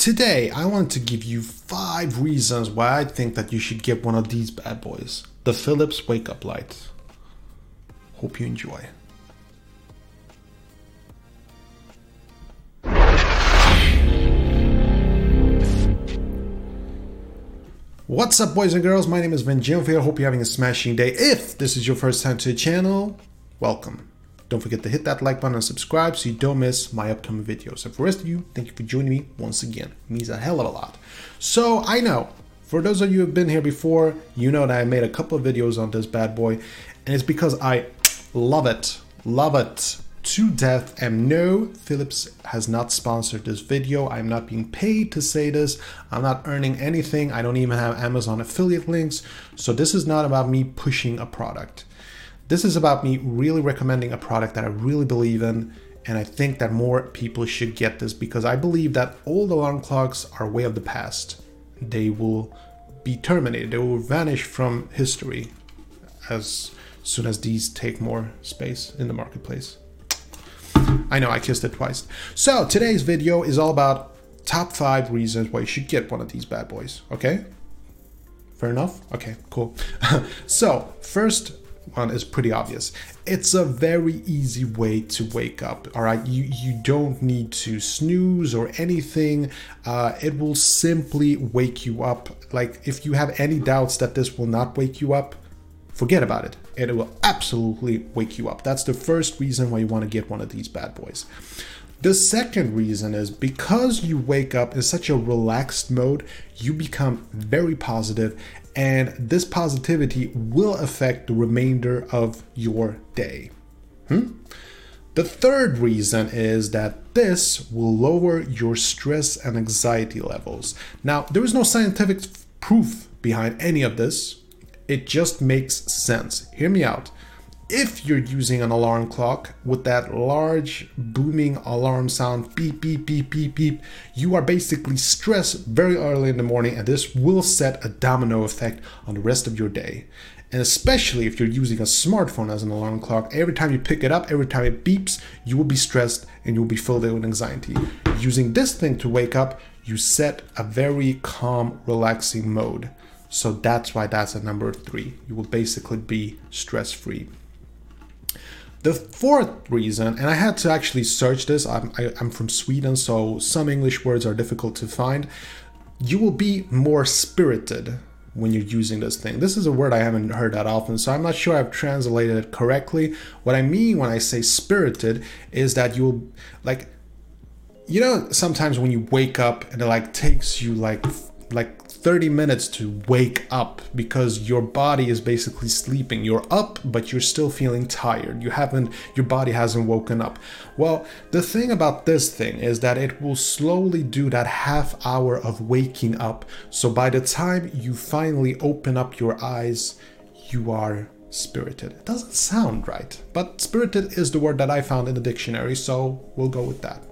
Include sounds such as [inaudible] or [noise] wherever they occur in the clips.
Today, I want to give you five reasons why I think that you should get one of these bad boys the Philips Wake Up Light. Hope you enjoy. What's up, boys and girls? My name is Ben Gianfio. Hope you're having a smashing day. If this is your first time to the channel, welcome. Don't forget to hit that like button and subscribe so you don't miss my upcoming videos. And for the rest of you, thank you for joining me once again. It means a hell of a lot. So I know, for those of you who have been here before, you know that I made a couple of videos on this bad boy. And it's because I love it. Love it to death. And no, Philips has not sponsored this video. I'm not being paid to say this. I'm not earning anything. I don't even have Amazon affiliate links. So this is not about me pushing a product. This is about me really recommending a product that I really believe in. And I think that more people should get this because I believe that old alarm clocks are way of the past. They will be terminated, they will vanish from history as soon as these take more space in the marketplace. I know I kissed it twice. So today's video is all about top five reasons why you should get one of these bad boys. Okay? Fair enough? Okay, cool. [laughs] so first one is pretty obvious. It's a very easy way to wake up. All right, you you don't need to snooze or anything. Uh, it will simply wake you up. Like if you have any doubts that this will not wake you up, forget about it. It will absolutely wake you up. That's the first reason why you want to get one of these bad boys. The second reason is because you wake up in such a relaxed mode, you become very positive and this positivity will affect the remainder of your day. Hmm? The third reason is that this will lower your stress and anxiety levels. Now, there is no scientific proof behind any of this. It just makes sense. Hear me out if you're using an alarm clock with that large booming alarm sound beep beep beep beep beep you are basically stressed very early in the morning and this will set a domino effect on the rest of your day. And especially if you're using a smartphone as an alarm clock every time you pick it up every time it beeps you will be stressed and you will be filled with anxiety. Using this thing to wake up you set a very calm relaxing mode. So that's why that's a number three. You will basically be stress free the fourth reason, and I had to actually search this, I'm, I, am i am from Sweden, so some English words are difficult to find. You will be more spirited when you're using this thing. This is a word I haven't heard that often, so I'm not sure I've translated it correctly. What I mean when I say spirited is that you'll, like, you know, sometimes when you wake up and it like takes you like, like 30 minutes to wake up because your body is basically sleeping. You're up, but you're still feeling tired. You haven't, your body hasn't woken up. Well, the thing about this thing is that it will slowly do that half hour of waking up. So by the time you finally open up your eyes, you are spirited. It doesn't sound right, but spirited is the word that I found in the dictionary, so we'll go with that.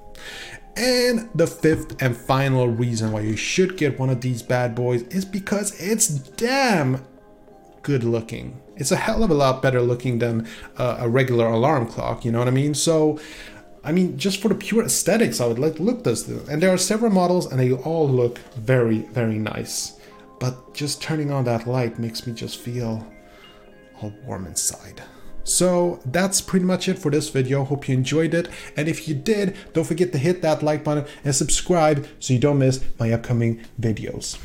And the fifth and final reason why you should get one of these bad boys is because it's damn good looking. It's a hell of a lot better looking than uh, a regular alarm clock, you know what I mean? So, I mean, just for the pure aesthetics, I would like to look this. And there are several models and they all look very, very nice. But just turning on that light makes me just feel all warm inside. So that's pretty much it for this video. Hope you enjoyed it. And if you did, don't forget to hit that like button and subscribe so you don't miss my upcoming videos.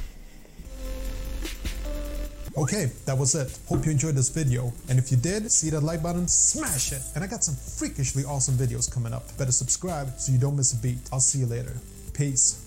Okay, that was it. Hope you enjoyed this video. And if you did, see that like button, smash it. And I got some freakishly awesome videos coming up. Better subscribe so you don't miss a beat. I'll see you later. Peace.